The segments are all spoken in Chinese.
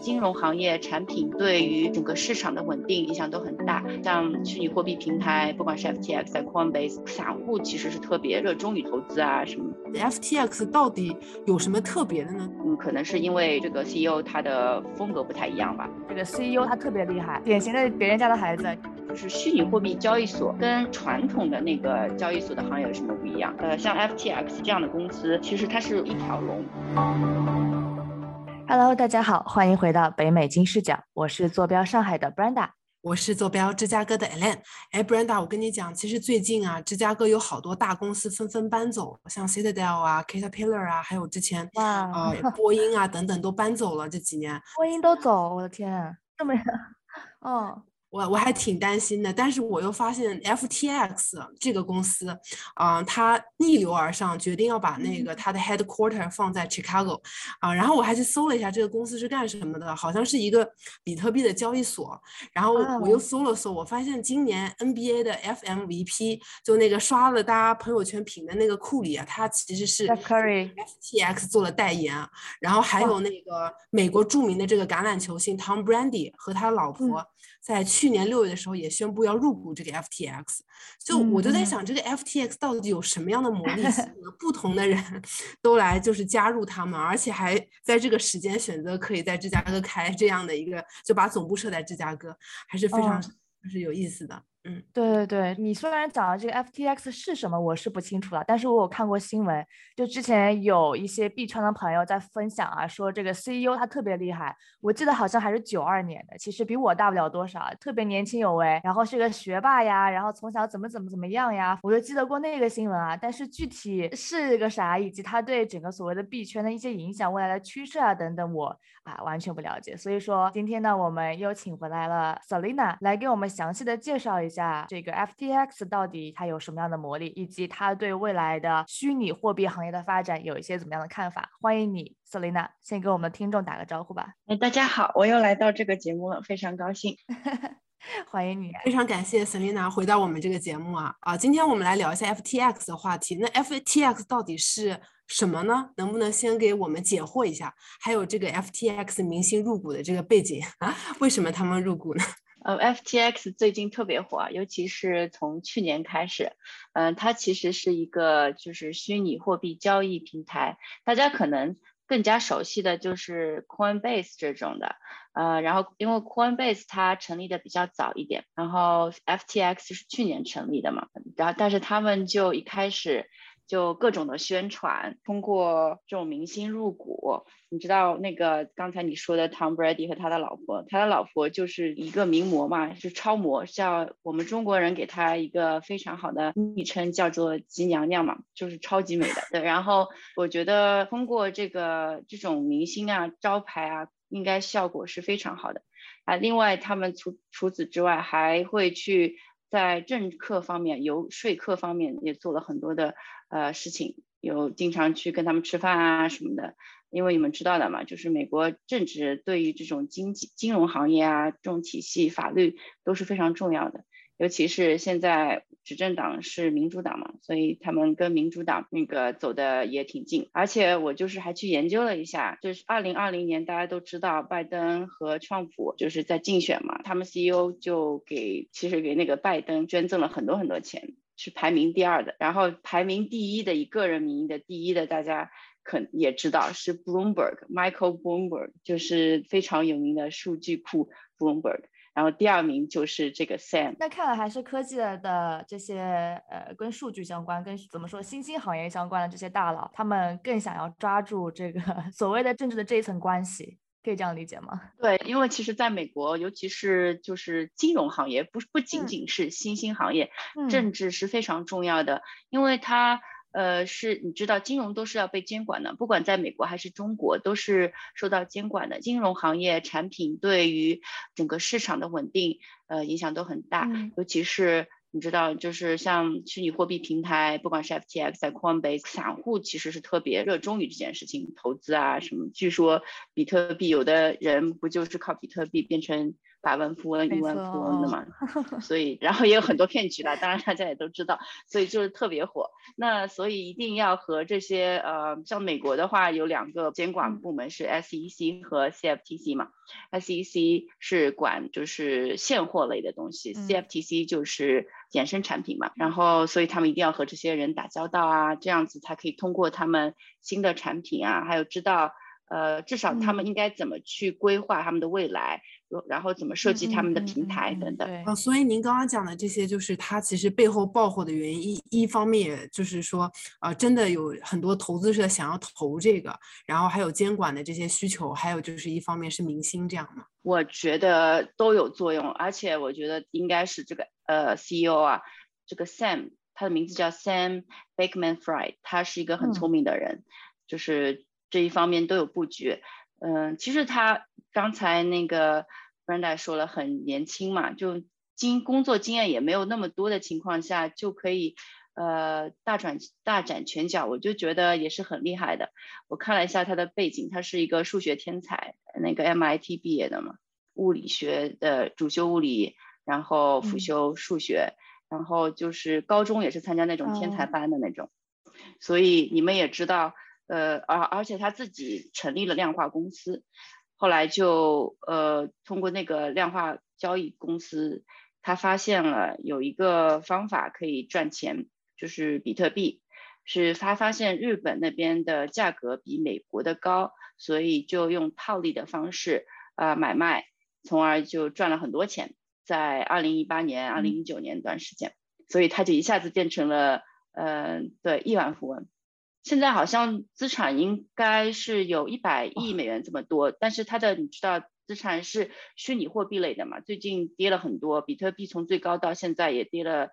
金融行业产品对于整个市场的稳定影响都很大。像虚拟货币平台，不管是 FTX、在 Coinbase，散户其实是特别热衷于投资啊什么。FTX 到底有什么特别的呢？嗯，可能是因为这个 CEO 他的风格不太一样吧。这个 CEO 他特别厉害，典型的别人家的孩子。就是虚拟货币交易所跟传统的那个交易所的行业有什么不一样？呃，像 FTX 这样的公司，其实它是一条龙。Hello，大家好，欢迎回到北美金视角，我是坐标上海的 Brenda，我是坐标芝加哥的 Alan。哎，Brenda，我跟你讲，其实最近啊，芝加哥有好多大公司纷纷搬走，像 Citadel 啊、Caterpillar 啊，还有之前啊 波音啊等等都搬走了。这几年波音都走，我的天，这么，哦。我我还挺担心的，但是我又发现 FTX 这个公司，啊，它逆流而上，决定要把那个它的 headquarter 放在 Chicago，啊，然后我还去搜了一下这个公司是干什么的，好像是一个比特币的交易所。然后我又。搜了搜，我发现今年 NBA 的 FMVP 就那个刷了大家朋友圈屏的那个库里啊，他其实是 FTX 做了代言。然后还有那个美国著名的这个橄榄球星 Tom Brady 和他老婆在。去年六月的时候也宣布要入股这个 FTX，就我就在想，这个 FTX 到底有什么样的魔力，吸引了不同的人都来就是加入他们，而且还在这个时间选择可以在芝加哥开这样的一个，就把总部设在芝加哥，还是非常就是有意思的。对对对，你虽然讲的这个 FTX 是什么，我是不清楚了，但是我有看过新闻，就之前有一些币圈的朋友在分享啊，说这个 CEO 他特别厉害，我记得好像还是九二年的，其实比我大不了多少，特别年轻有为，然后是个学霸呀，然后从小怎么怎么怎么样呀，我就记得过那个新闻啊，但是具体是个啥，以及他对整个所谓的币圈的一些影响、未来的趋势啊等等，我啊完全不了解，所以说今天呢，我们又请回来了 Selina 来给我们详细的介绍一下。下这个 FTX 到底它有什么样的魔力，以及它对未来的虚拟货币行业的发展有一些怎么样的看法？欢迎你，Selina，先给我们的听众打个招呼吧。哎，大家好，我又来到这个节目了，非常高兴。欢迎你，非常感谢 Selina 回到我们这个节目啊啊！今天我们来聊一下 FTX 的话题。那 FTX 到底是什么呢？能不能先给我们解惑一下？还有这个 FTX 明星入股的这个背景啊？为什么他们入股呢？呃，FTX 最近特别火，尤其是从去年开始，嗯，它其实是一个就是虚拟货币交易平台，大家可能更加熟悉的就是 Coinbase 这种的，呃，然后因为 Coinbase 它成立的比较早一点，然后 FTX 是去年成立的嘛，然后但是他们就一开始。就各种的宣传，通过这种明星入股，你知道那个刚才你说的 Tom Brady 和他的老婆，他的老婆就是一个名模嘛，是超模，叫我们中国人给他一个非常好的昵称，叫做吉娘娘嘛，就是超级美的。对，然后我觉得通过这个这种明星啊招牌啊，应该效果是非常好的啊。另外，他们除除此之外，还会去在政客方面、游说客方面也做了很多的。呃，事情有经常去跟他们吃饭啊什么的，因为你们知道的嘛，就是美国政治对于这种经济金融行业啊，这种体系法律都是非常重要的，尤其是现在执政党是民主党嘛，所以他们跟民主党那个走的也挺近。而且我就是还去研究了一下，就是二零二零年大家都知道拜登和川普就是在竞选嘛，他们 CEO 就给其实给那个拜登捐赠了很多很多钱。是排名第二的，然后排名第一的以个人名义的第一的，大家可也知道是 Bloomberg，Michael Bloomberg，就是非常有名的数据库 Bloomberg。然后第二名就是这个 Sam。那看来还是科技的这些呃跟数据相关、跟怎么说新兴行业相关的这些大佬，他们更想要抓住这个 所谓的政治的这一层关系。可以这样理解吗？对，因为其实在美国，尤其是就是金融行业，不不仅仅是新兴行业，政治是非常重要的，因为它呃是你知道，金融都是要被监管的，不管在美国还是中国，都是受到监管的。金融行业产品对于整个市场的稳定呃影响都很大，尤其是。你知道，就是像虚拟货币平台，不管是 FTX、在 Coinbase，散户其实是特别热衷于这件事情，投资啊什么。据说比特币有的人不就是靠比特币变成百万富翁、亿万富翁的嘛，所以然后也有很多骗局啦，当然大家也都知道，所以就是特别火。那所以一定要和这些呃，像美国的话有两个监管部门是 SEC 和 CFTC 嘛，SEC 是管就是现货类的东西，CFTC 就是衍生产品嘛，然后所以他们一定要和这些人打交道啊，这样子才可以通过他们新的产品啊，还有知道。呃，至少他们应该怎么去规划他们的未来，然后怎么设计他们的平台等等。对啊，所以您刚刚讲的这些，就是它其实背后爆火的原因，一一方面也就是说，呃，真的有很多投资者想要投这个，然后还有监管的这些需求，还有就是一方面是明星这样嘛。我觉得都有作用，而且我觉得应该是这个呃 CEO 啊，这个 Sam，他的名字叫 Sam Bakeman Fried，他是一个很聪明的人，就是。这一方面都有布局，嗯，其实他刚才那个 Brenda 说了很年轻嘛，就经工作经验也没有那么多的情况下就可以呃大展大展拳脚，我就觉得也是很厉害的。我看了一下他的背景，他是一个数学天才，那个 MIT 毕业的嘛，物理学的主修物理，然后辅修数学，然后就是高中也是参加那种天才班的那种，所以你们也知道。呃，而而且他自己成立了量化公司，后来就呃通过那个量化交易公司，他发现了有一个方法可以赚钱，就是比特币，是他发现日本那边的价格比美国的高，所以就用套利的方式啊买卖，从而就赚了很多钱，在二零一八年、二零一九年那段时间，所以他就一下子变成了嗯对亿万富翁。现在好像资产应该是有一百亿美元这么多，但是它的你知道资产是虚拟货币类的嘛？最近跌了很多，比特币从最高到现在也跌了，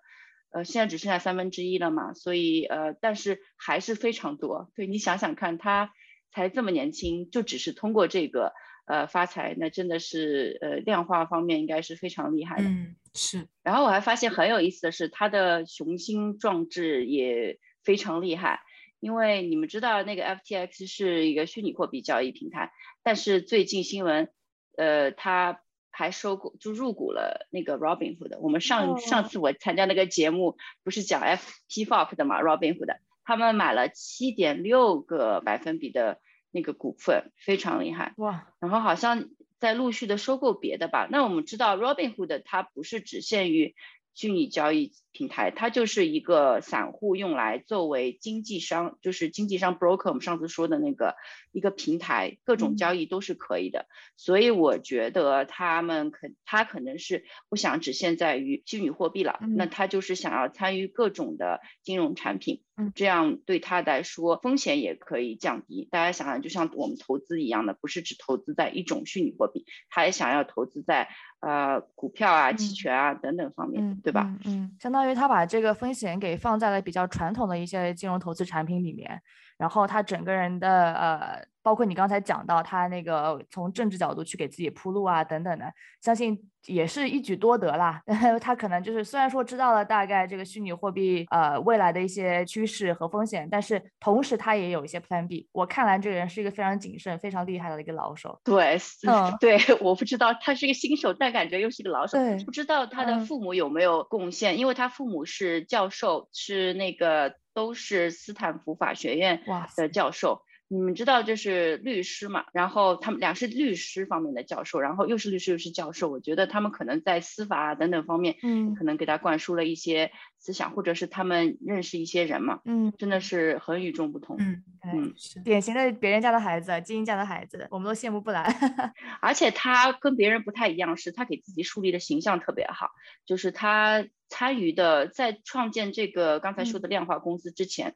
呃，现在只剩下三分之一了嘛，所以呃，但是还是非常多。对你想想看，他才这么年轻，就只是通过这个呃发财，那真的是呃量化方面应该是非常厉害的。嗯，是。然后我还发现很有意思的是，他的雄心壮志也非常厉害。因为你们知道那个 FTX 是一个虚拟货币交易平台，但是最近新闻，呃，他还收购就入股了那个 Robinhood。我们上上次我参加那个节目不是讲 FTFOP 的嘛，Robinhood，他们买了七点六个百分比的那个股份，非常厉害哇。然后好像在陆续的收购别的吧。那我们知道 Robinhood 它不是只限于。虚拟交易平台，它就是一个散户用来作为经纪商，就是经纪商 broker，我们上次说的那个一个平台，各种交易都是可以的。所以我觉得他们可，他可能是不想只限在于虚拟货币了，那他就是想要参与各种的金融产品，这样对他来说风险也可以降低。大家想想，就像我们投资一样的，不是只投资在一种虚拟货币，他也想要投资在。呃，股票啊、期权啊等等方面，对吧？嗯，相当于因为他把这个风险给放在了比较传统的一些金融投资产品里面，然后他整个人的呃。包括你刚才讲到他那个从政治角度去给自己铺路啊等等的，相信也是一举多得啦。他可能就是虽然说知道了大概这个虚拟货币呃未来的一些趋势和风险，但是同时他也有一些 Plan B。我看来这个人是一个非常谨慎、非常厉害的一个老手。对，嗯，对，我不知道他是一个新手，但感觉又是一个老手。对，不知道他的父母有没有贡献，因为他父母是教授，是那个都是斯坦福法学院的教授。你们知道就是律师嘛？然后他们俩是律师方面的教授，然后又是律师又是教授。我觉得他们可能在司法啊等等方面，嗯，可能给他灌输了一些思想，或者是他们认识一些人嘛，嗯，真的是很与众不同，嗯嗯，典型的别人家的孩子，精英家的孩子，我们都羡慕不来。而且他跟别人不太一样，是他给自己树立的形象特别好，就是他参与的在创建这个刚才说的量化公司之前。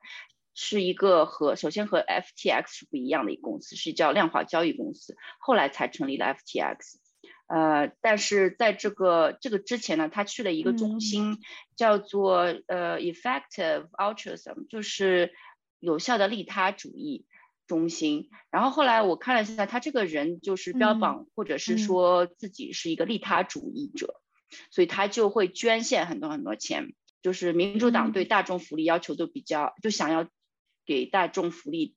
是一个和首先和 FTX 是不一样的一个公司，是叫量化交易公司，后来才成立了 FTX。呃，但是在这个这个之前呢，他去了一个中心，叫做呃 Effective Altruism，就是有效的利他主义中心。然后后来我看了一下，他这个人就是标榜或者是说自己是一个利他主义者，所以他就会捐献很多很多钱。就是民主党对大众福利要求都比较，就想要。给大众福利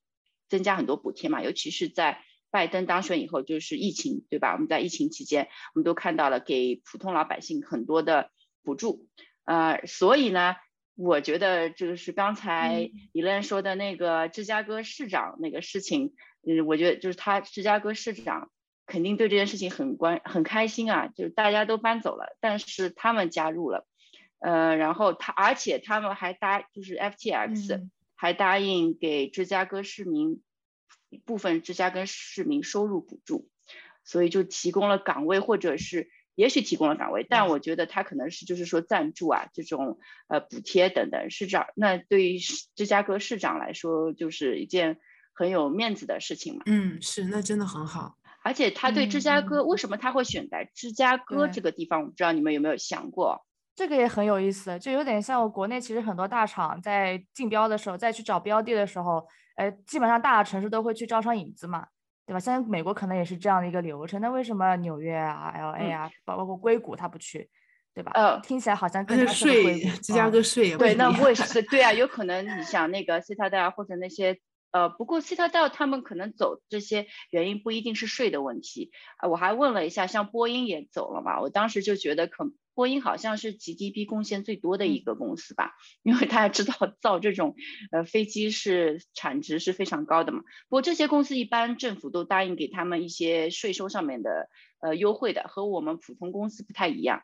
增加很多补贴嘛，尤其是在拜登当选以后，就是疫情，对吧？我们在疫情期间，我们都看到了给普通老百姓很多的补助，呃，所以呢，我觉得这个是刚才李伦说的那个芝加哥市长那个事情，嗯，我觉得就是他芝加哥市长肯定对这件事情很关很开心啊，就是大家都搬走了，但是他们加入了，呃，然后他而且他们还搭就是 FTX 还答应给芝加哥市民。部分芝加哥市民收入补助，所以就提供了岗位，或者是也许提供了岗位，但我觉得他可能是就是说赞助啊，这种呃补贴等等。市长那对于芝加哥市长来说，就是一件很有面子的事情嘛。嗯，是，那真的很好。而且他对芝加哥为什么他会选在芝加哥这个地方，我不知道你们有没有想过？这个也很有意思，就有点像我国内其实很多大厂在竞标的时候，再去找标的的时候。呃，基本上大的城市都会去招商引资嘛，对吧？现在美国可能也是这样的一个流程。那为什么纽约啊、L A 啊，包包括硅谷他不去，对吧？呃，听起来好像更加税，芝加哥税也对，那为什 对啊？有可能你想那个 Citadel 或者那些呃，不过 Citadel 他们可能走这些原因不一定是税的问题啊。我还问了一下，像波音也走了嘛？我当时就觉得可。波音好像是 GDP 贡献最多的一个公司吧，因为大家知道造这种呃飞机是产值是非常高的嘛。不过这些公司一般政府都答应给他们一些税收上面的呃优惠的，和我们普通公司不太一样。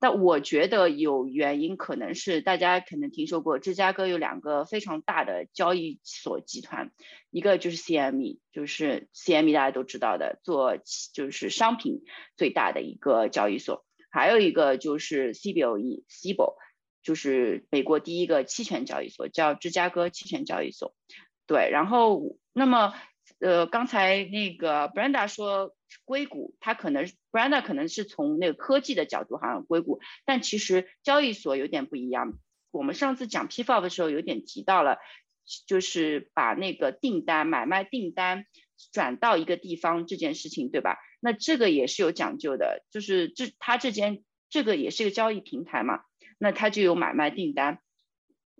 但我觉得有原因，可能是大家可能听说过，芝加哥有两个非常大的交易所集团，一个就是 CME，就是 CME 大家都知道的，做就是商品最大的一个交易所。还有一个就是 CBOE，CBO，就是美国第一个期权交易所，叫芝加哥期权交易所。对，然后那么呃，刚才那个 Brenda 说硅谷，它可能 Brenda 可能是从那个科技的角度好像硅谷，但其实交易所有点不一样。我们上次讲 PFOF 的时候有点提到了，就是把那个订单买卖订单转到一个地方这件事情，对吧？那这个也是有讲究的，就是这它这间这个也是一个交易平台嘛，那它就有买卖订单，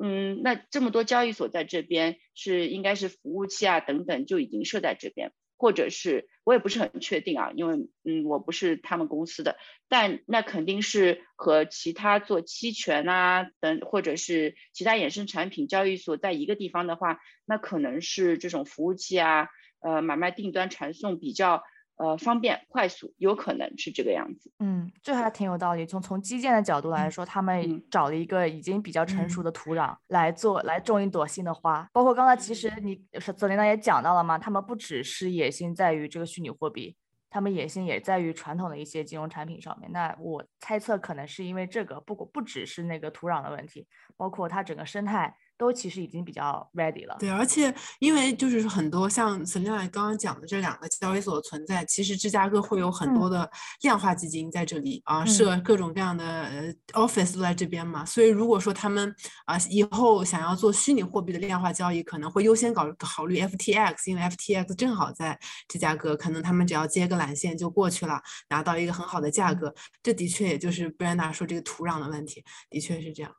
嗯，那这么多交易所在这边是应该是服务器啊等等就已经设在这边，或者是我也不是很确定啊，因为嗯我不是他们公司的，但那肯定是和其他做期权啊等或者是其他衍生产品交易所在一个地方的话，那可能是这种服务器啊，呃买卖订单传送比较。呃，方便快速，有可能是这个样子。嗯，这还挺有道理。从从基建的角度来说，他们找了一个已经比较成熟的土壤来做，来种一朵新的花。包括刚才其实你泽琳娜也讲到了嘛，他们不只是野心在于这个虚拟货币，他们野心也在于传统的一些金融产品上面。那我猜测可能是因为这个，不不只是那个土壤的问题，包括它整个生态。都其实已经比较 ready 了。对，而且因为就是很多像 Selina 刚刚讲的这两个交易所的存在，其实芝加哥会有很多的量化基金在这里啊，设各种各样的 office 都在这边嘛。所以如果说他们啊以后想要做虚拟货币的量化交易，可能会优先考考虑 FTX，因为 FTX 正好在芝加哥，可能他们只要接个缆线就过去了，拿到一个很好的价格。这的确也就是 Brenda 说这个土壤的问题，的确是这样。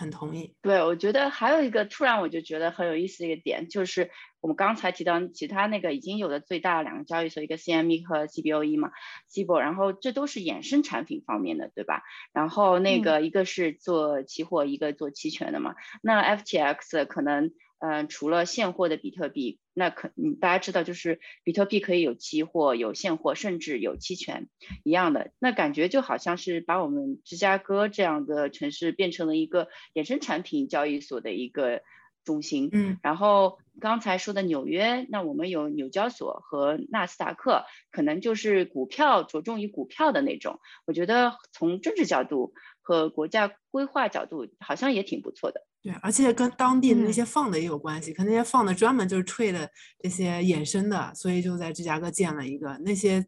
很同意，对我觉得还有一个突然我就觉得很有意思的一个点，就是我们刚才提到其他那个已经有的最大的两个交易所，一个 CME 和 CBOE 嘛，CBO，然后这都是衍生产品方面的，对吧？然后那个一个是做期货，一个做期权的嘛，那 FTX 可能。嗯，除了现货的比特币，那可嗯，大家知道就是比特币可以有期货、有现货，甚至有期权一样的。那感觉就好像是把我们芝加哥这样的城市变成了一个衍生产品交易所的一个中心。嗯，然后刚才说的纽约，那我们有纽交所和纳斯达克，可能就是股票着重于股票的那种。我觉得从政治角度和国家规划角度，好像也挺不错的。对，而且跟当地的那些放的也有关系，可能那些放的专门就是 trade 这些衍生的，所以就在芝加哥建了一个。那些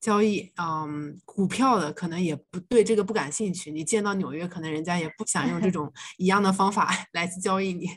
交易，嗯，股票的可能也不对这个不感兴趣。你建到纽约，可能人家也不想用这种一样的方法来交易你，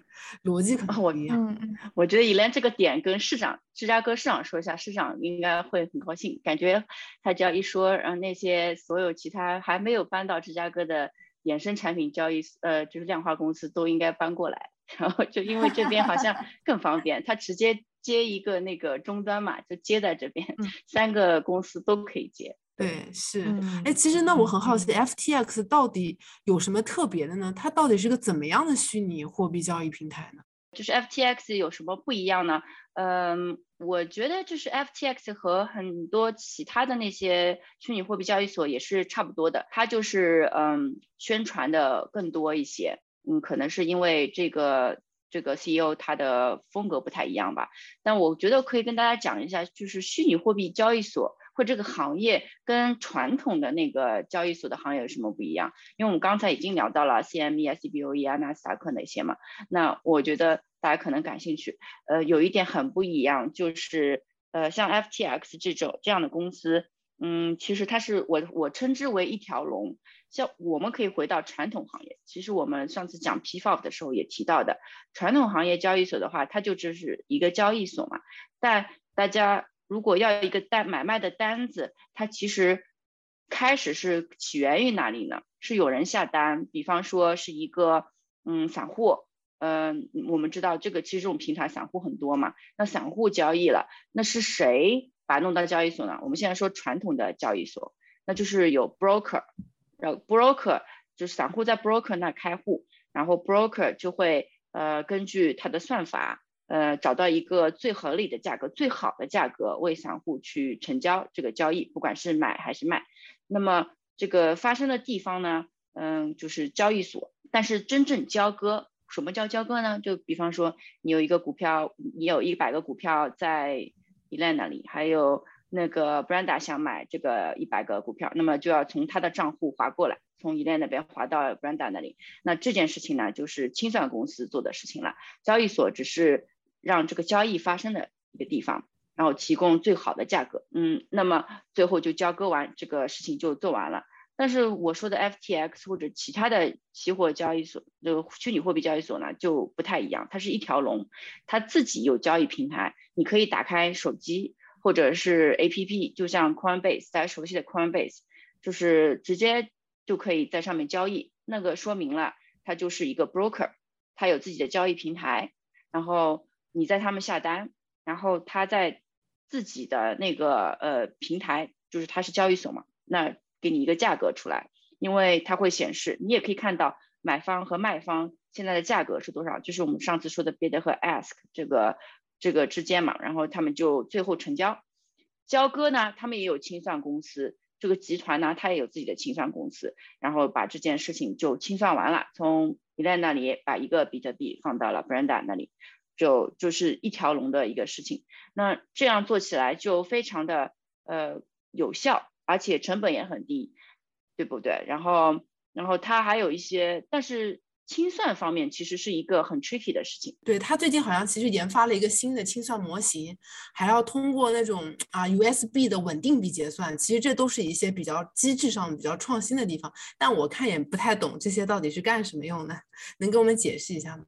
逻辑可能不一样。我觉得以莲这个点跟市长芝加哥市长说一下，市长应该会很高兴。感觉他只要一说，然后那些所有其他还没有搬到芝加哥的。衍生产品交易，呃，就是量化公司都应该搬过来，然后就因为这边好像 更方便，他直接接一个那个终端嘛，就接在这边，三个公司都可以接。对，是，哎，其实那我很好奇，FTX 到底有什么特别的呢？它到底是个怎么样的虚拟货币交易平台呢？就是 FTX 有什么不一样呢？嗯，我觉得就是 FTX 和很多其他的那些虚拟货币交易所也是差不多的，它就是嗯宣传的更多一些，嗯，可能是因为这个这个 CEO 他的风格不太一样吧。但我觉得可以跟大家讲一下，就是虚拟货币交易所。或这个行业跟传统的那个交易所的行业有什么不一样？因为我们刚才已经聊到了 CME、CBOE 啊、纳斯达克那些嘛。那我觉得大家可能感兴趣。呃，有一点很不一样，就是呃，像 FTX 这种这样的公司，嗯，其实它是我我称之为一条龙。像我们可以回到传统行业，其实我们上次讲 PFOF 的时候也提到的，传统行业交易所的话，它就只是一个交易所嘛。但大家。如果要一个单买卖的单子，它其实开始是起源于哪里呢？是有人下单，比方说是一个嗯散户，嗯，我们知道这个其实这种平台散户很多嘛，那散户交易了，那是谁把它弄到交易所呢？我们现在说传统的交易所，那就是有 broker，然后 broker 就是散户在 broker 那开户，然后 broker 就会呃根据他的算法。呃，找到一个最合理的价格、最好的价格为散户去成交这个交易，不管是买还是卖。那么这个发生的地方呢，嗯，就是交易所。但是真正交割，什么叫交割呢？就比方说你有一个股票，你有一百个股票在 Elan 那里，还有那个 Brenda 想买这个一百个股票，那么就要从他的账户划过来，从 Elan 那边划到 Brenda 那里。那这件事情呢，就是清算公司做的事情了，交易所只是。让这个交易发生的一个地方，然后提供最好的价格，嗯，那么最后就交割完这个事情就做完了。但是我说的 FTX 或者其他的期货交易所，这个虚拟货币交易所呢就不太一样，它是一条龙，它自己有交易平台，你可以打开手机或者是 APP，就像 Coinbase，大家熟悉的 Coinbase，就是直接就可以在上面交易。那个说明了它就是一个 broker，它有自己的交易平台，然后。你在他们下单，然后他在自己的那个呃平台，就是他是交易所嘛，那给你一个价格出来，因为它会显示，你也可以看到买方和卖方现在的价格是多少，就是我们上次说的 bid 和 ask 这个这个之间嘛，然后他们就最后成交。交割呢，他们也有清算公司，这个集团呢，他也有自己的清算公司，然后把这件事情就清算完了，从 e l a n 那里把一个比特币放到了 Brenda 那里。就就是一条龙的一个事情，那这样做起来就非常的呃有效，而且成本也很低，对不对？然后然后它还有一些，但是清算方面其实是一个很 tricky 的事情。对它最近好像其实研发了一个新的清算模型，还要通过那种啊 USB 的稳定币结算，其实这都是一些比较机制上比较创新的地方。但我看也不太懂这些到底是干什么用的，能给我们解释一下吗？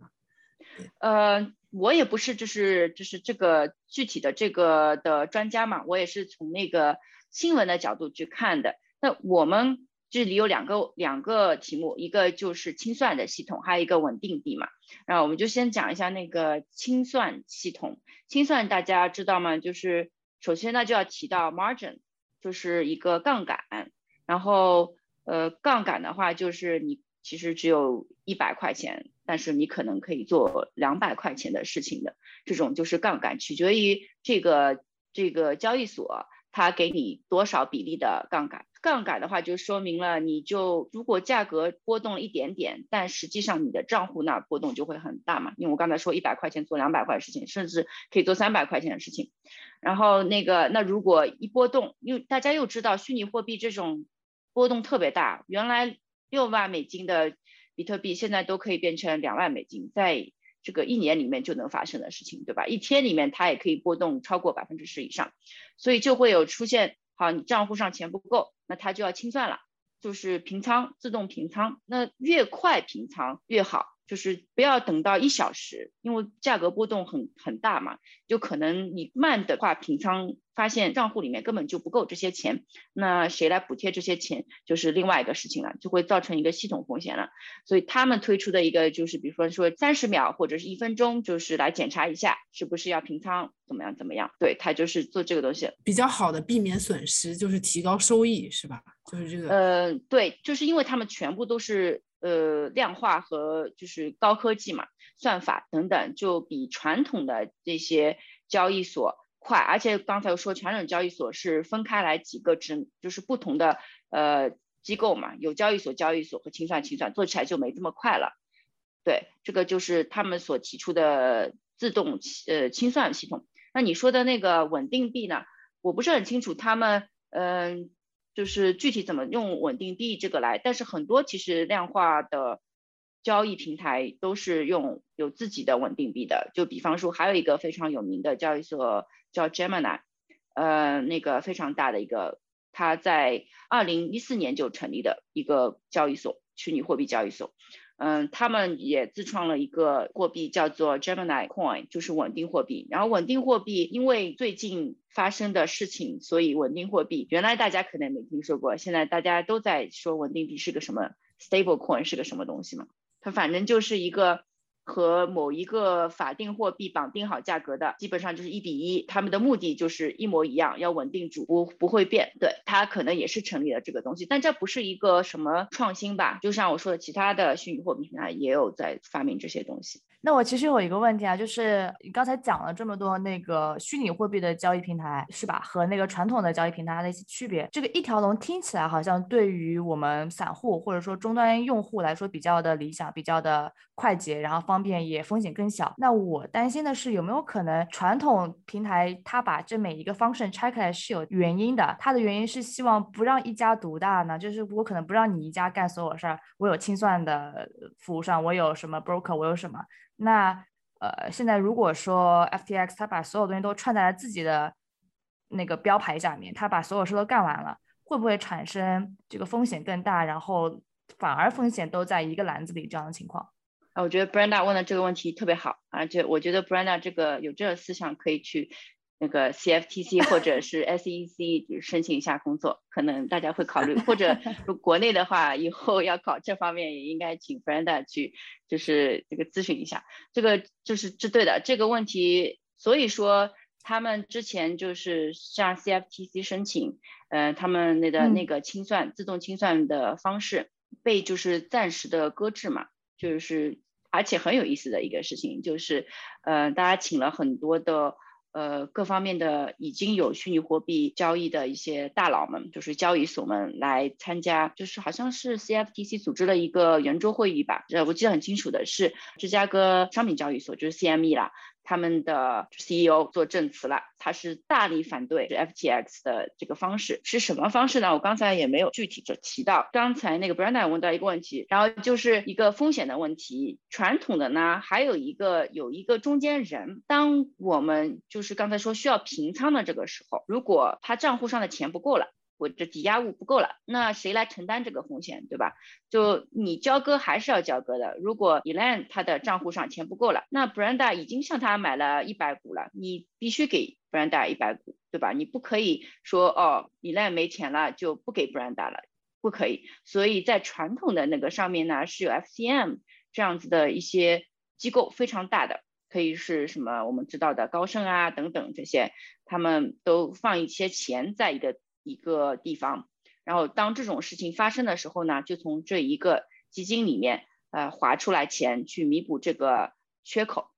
呃。我也不是，就是就是这个具体的这个的专家嘛，我也是从那个新闻的角度去看的。那我们这里有两个两个题目，一个就是清算的系统，还有一个稳定币嘛。然后我们就先讲一下那个清算系统。清算大家知道吗？就是首先呢就要提到 margin，就是一个杠杆。然后呃杠杆的话就是你其实只有一百块钱。但是你可能可以做两百块钱的事情的，这种就是杠杆，取决于这个这个交易所它给你多少比例的杠杆。杠杆的话就说明了，你就如果价格波动了一点点，但实际上你的账户那波动就会很大嘛。因为我刚才说一百块钱做两百块事情，甚至可以做三百块钱的事情。然后那个那如果一波动，又大家又知道虚拟货币这种波动特别大，原来六万美金的。比特币现在都可以变成两万美金，在这个一年里面就能发生的事情，对吧？一天里面它也可以波动超过百分之十以上，所以就会有出现，好，你账户上钱不够，那它就要清算了，就是平仓，自动平仓，那越快平仓越好，就是不要等到一小时，因为价格波动很很大嘛，就可能你慢的话平仓发现账户里面根本就不够这些钱，那谁来补贴这些钱就是另外一个事情了，就会造成一个系统风险了。所以他们推出的一个就是，比如说说三十秒或者是一分钟，就是来检查一下是不是要平仓，怎么样怎么样。对他就是做这个东西，比较好的避免损失就是提高收益，是吧？就是这个。呃，对，就是因为他们全部都是呃量化和就是高科技嘛，算法等等，就比传统的这些交易所。快，而且刚才我说传统交易所是分开来几个职，就是不同的呃机构嘛，有交易所、交易所和清算、清算，做起来就没这么快了。对，这个就是他们所提出的自动呃清算系统。那你说的那个稳定币呢？我不是很清楚他们嗯，就是具体怎么用稳定币这个来，但是很多其实量化的。交易平台都是用有自己的稳定币的，就比方说还有一个非常有名的交易所叫 Gemini，呃，那个非常大的一个，它在二零一四年就成立的一个交易所，虚拟货币交易所，嗯，他们也自创了一个货币叫做 Gemini Coin，就是稳定货币。然后稳定货币因为最近发生的事情，所以稳定货币原来大家可能没听说过，现在大家都在说稳定币是个什么，Stable Coin 是个什么东西嘛。它反正就是一个和某一个法定货币绑定好价格的，基本上就是一比一，他们的目的就是一模一样，要稳定主，不不会变。对，它可能也是成立了这个东西，但这不是一个什么创新吧？就像我说的，其他的虚拟货币平台也有在发明这些东西。那我其实有一个问题啊，就是你刚才讲了这么多那个虚拟货币的交易平台是吧？和那个传统的交易平台的一些区别，这个一条龙听起来好像对于我们散户或者说终端用户来说比较的理想，比较的快捷，然后方便也风险更小。那我担心的是有没有可能传统平台它把这每一个方式拆开来是有原因的？它的原因是希望不让一家独大呢？就是我可能不让你一家干所有事儿，我有清算的服务商，我有什么 broker，我有什么？那呃，现在如果说 FTX 它把所有东西都串在了自己的那个标牌下面，他把所有事都干完了，会不会产生这个风险更大，然后反而风险都在一个篮子里这样的情况？啊，我觉得 Brenda 问的这个问题特别好，而且我觉得 Brenda 这个有这个思想可以去。那个 CFTC 或者是 SEC 申请一下工作，可能大家会考虑，或者 国内的话，以后要搞这方面也应该请 Brenda 去，就是这个咨询一下，这个就是这对的这个问题。所以说他们之前就是向 CFTC 申请，呃，他们那个那个清算自动清算的方式被就是暂时的搁置嘛，就是而且很有意思的一个事情就是，呃，大家请了很多的。呃，各方面的已经有虚拟货币交易的一些大佬们，就是交易所们来参加，就是好像是 CFTC 组织了一个圆桌会议吧，呃，我记得很清楚的是芝加哥商品交易所，就是 CME 啦。他们的 CEO 做证词了，他是大力反对 FTX 的这个方式，是什么方式呢？我刚才也没有具体的提到。刚才那个 Brenda 问到一个问题，然后就是一个风险的问题。传统的呢，还有一个有一个中间人，当我们就是刚才说需要平仓的这个时候，如果他账户上的钱不够了。或者抵押物不够了，那谁来承担这个风险，对吧？就你交割还是要交割的。如果 Elan 他的账户上钱不够了，那 Brenda 已经向他买了一百股了，你必须给 Brenda 一百股，对吧？你不可以说哦，Elan 没钱了就不给 Brenda 了，不可以。所以在传统的那个上面呢，是有 FCM 这样子的一些机构非常大的，可以是什么我们知道的高盛啊等等这些，他们都放一些钱在一个。一个地方，然后当这种事情发生的时候呢，就从这一个基金里面呃划出来钱去弥补这个缺口，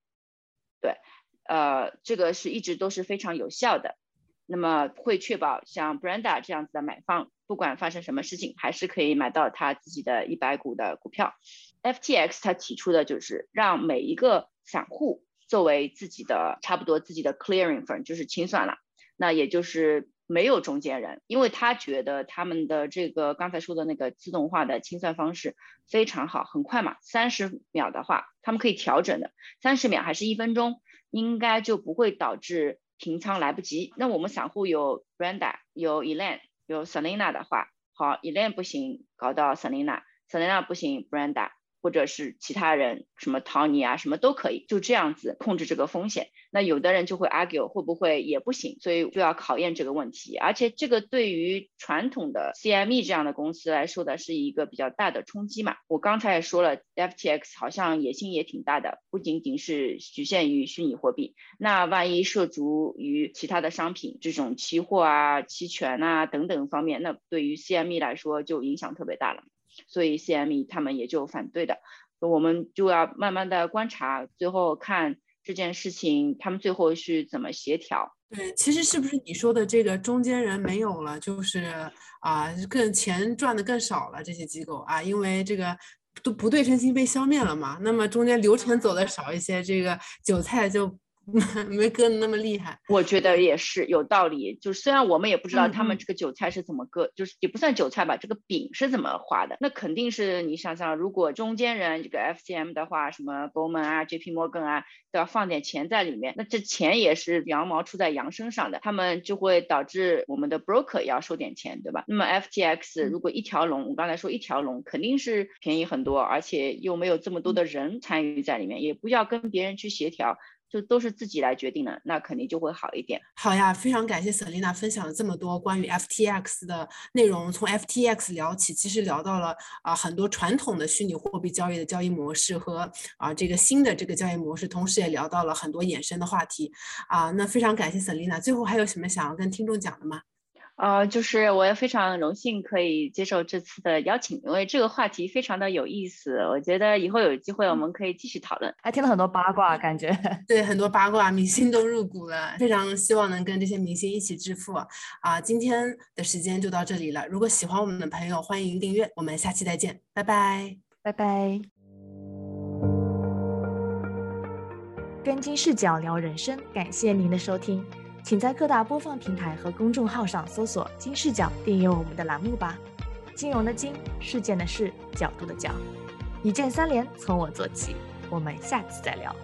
对，呃，这个是一直都是非常有效的，那么会确保像 Brenda 这样子的买方，不管发生什么事情，还是可以买到他自己的一百股的股票。FTX 他提出的就是让每一个散户作为自己的差不多自己的 clearing firm，就是清算了，那也就是。没有中间人，因为他觉得他们的这个刚才说的那个自动化的清算方式非常好，很快嘛，三十秒的话，他们可以调整的，三十秒还是一分钟，应该就不会导致平仓来不及。那我们散户有 Brenda，有 Elaine，有 Selina 的话，好 Elaine 不行，搞到 Selina，Selina 不行，Brenda，或者是其他人什么逃你啊，什么都可以，就这样子控制这个风险。那有的人就会 argue 会不会也不行，所以就要考验这个问题。而且这个对于传统的 CME 这样的公司来说的是一个比较大的冲击嘛。我刚才也说了，FTX 好像野心也挺大的，不仅仅是局限于虚拟货币，那万一涉足于其他的商品，这种期货啊、期权啊等等方面，那对于 CME 来说就影响特别大了。所以 CME 他们也就反对的，我们就要慢慢的观察，最后看。这件事情他们最后是怎么协调？对，其实是不是你说的这个中间人没有了，就是啊，更钱赚的更少了这些机构啊，因为这个都不对称性被消灭了嘛，那么中间流程走的少一些，这个韭菜就。没割的那么厉害，我觉得也是有道理。就是虽然我们也不知道他们这个韭菜是怎么割，就是也不算韭菜吧，这个饼是怎么画的。那肯定是你想想，如果中间人这个 FCM 的话，什么 Goldman 啊、JP Morgan 啊，都要放点钱在里面，那这钱也是羊毛出在羊身上的，他们就会导致我们的 broker 也要收点钱，对吧？那么 FTX 如果一条龙，我刚才说一条龙肯定是便宜很多，而且又没有这么多的人参与在里面，也不要跟别人去协调。就都是自己来决定的，那肯定就会好一点。好呀，非常感谢 Selina 分享了这么多关于 FTX 的内容，从 FTX 聊起，其实聊到了啊很多传统的虚拟货币交易的交易模式和啊这个新的这个交易模式，同时也聊到了很多衍生的话题啊。那非常感谢 Selina，最后还有什么想要跟听众讲的吗？啊，就是我也非常荣幸可以接受这次的邀请，因为这个话题非常的有意思，我觉得以后有机会我们可以继续讨论。还听了很多八卦，感觉 对很多八卦，明星都入股了，非常希望能跟这些明星一起致富啊！今天的时间就到这里了，如果喜欢我们的朋友，欢迎订阅，我们下期再见，拜拜，拜拜。跟金视角聊人生，感谢您的收听。请在各大播放平台和公众号上搜索“金视角”，订阅我们的栏目吧。金融的金，事件的事，角度的角，一键三连，从我做起。我们下次再聊。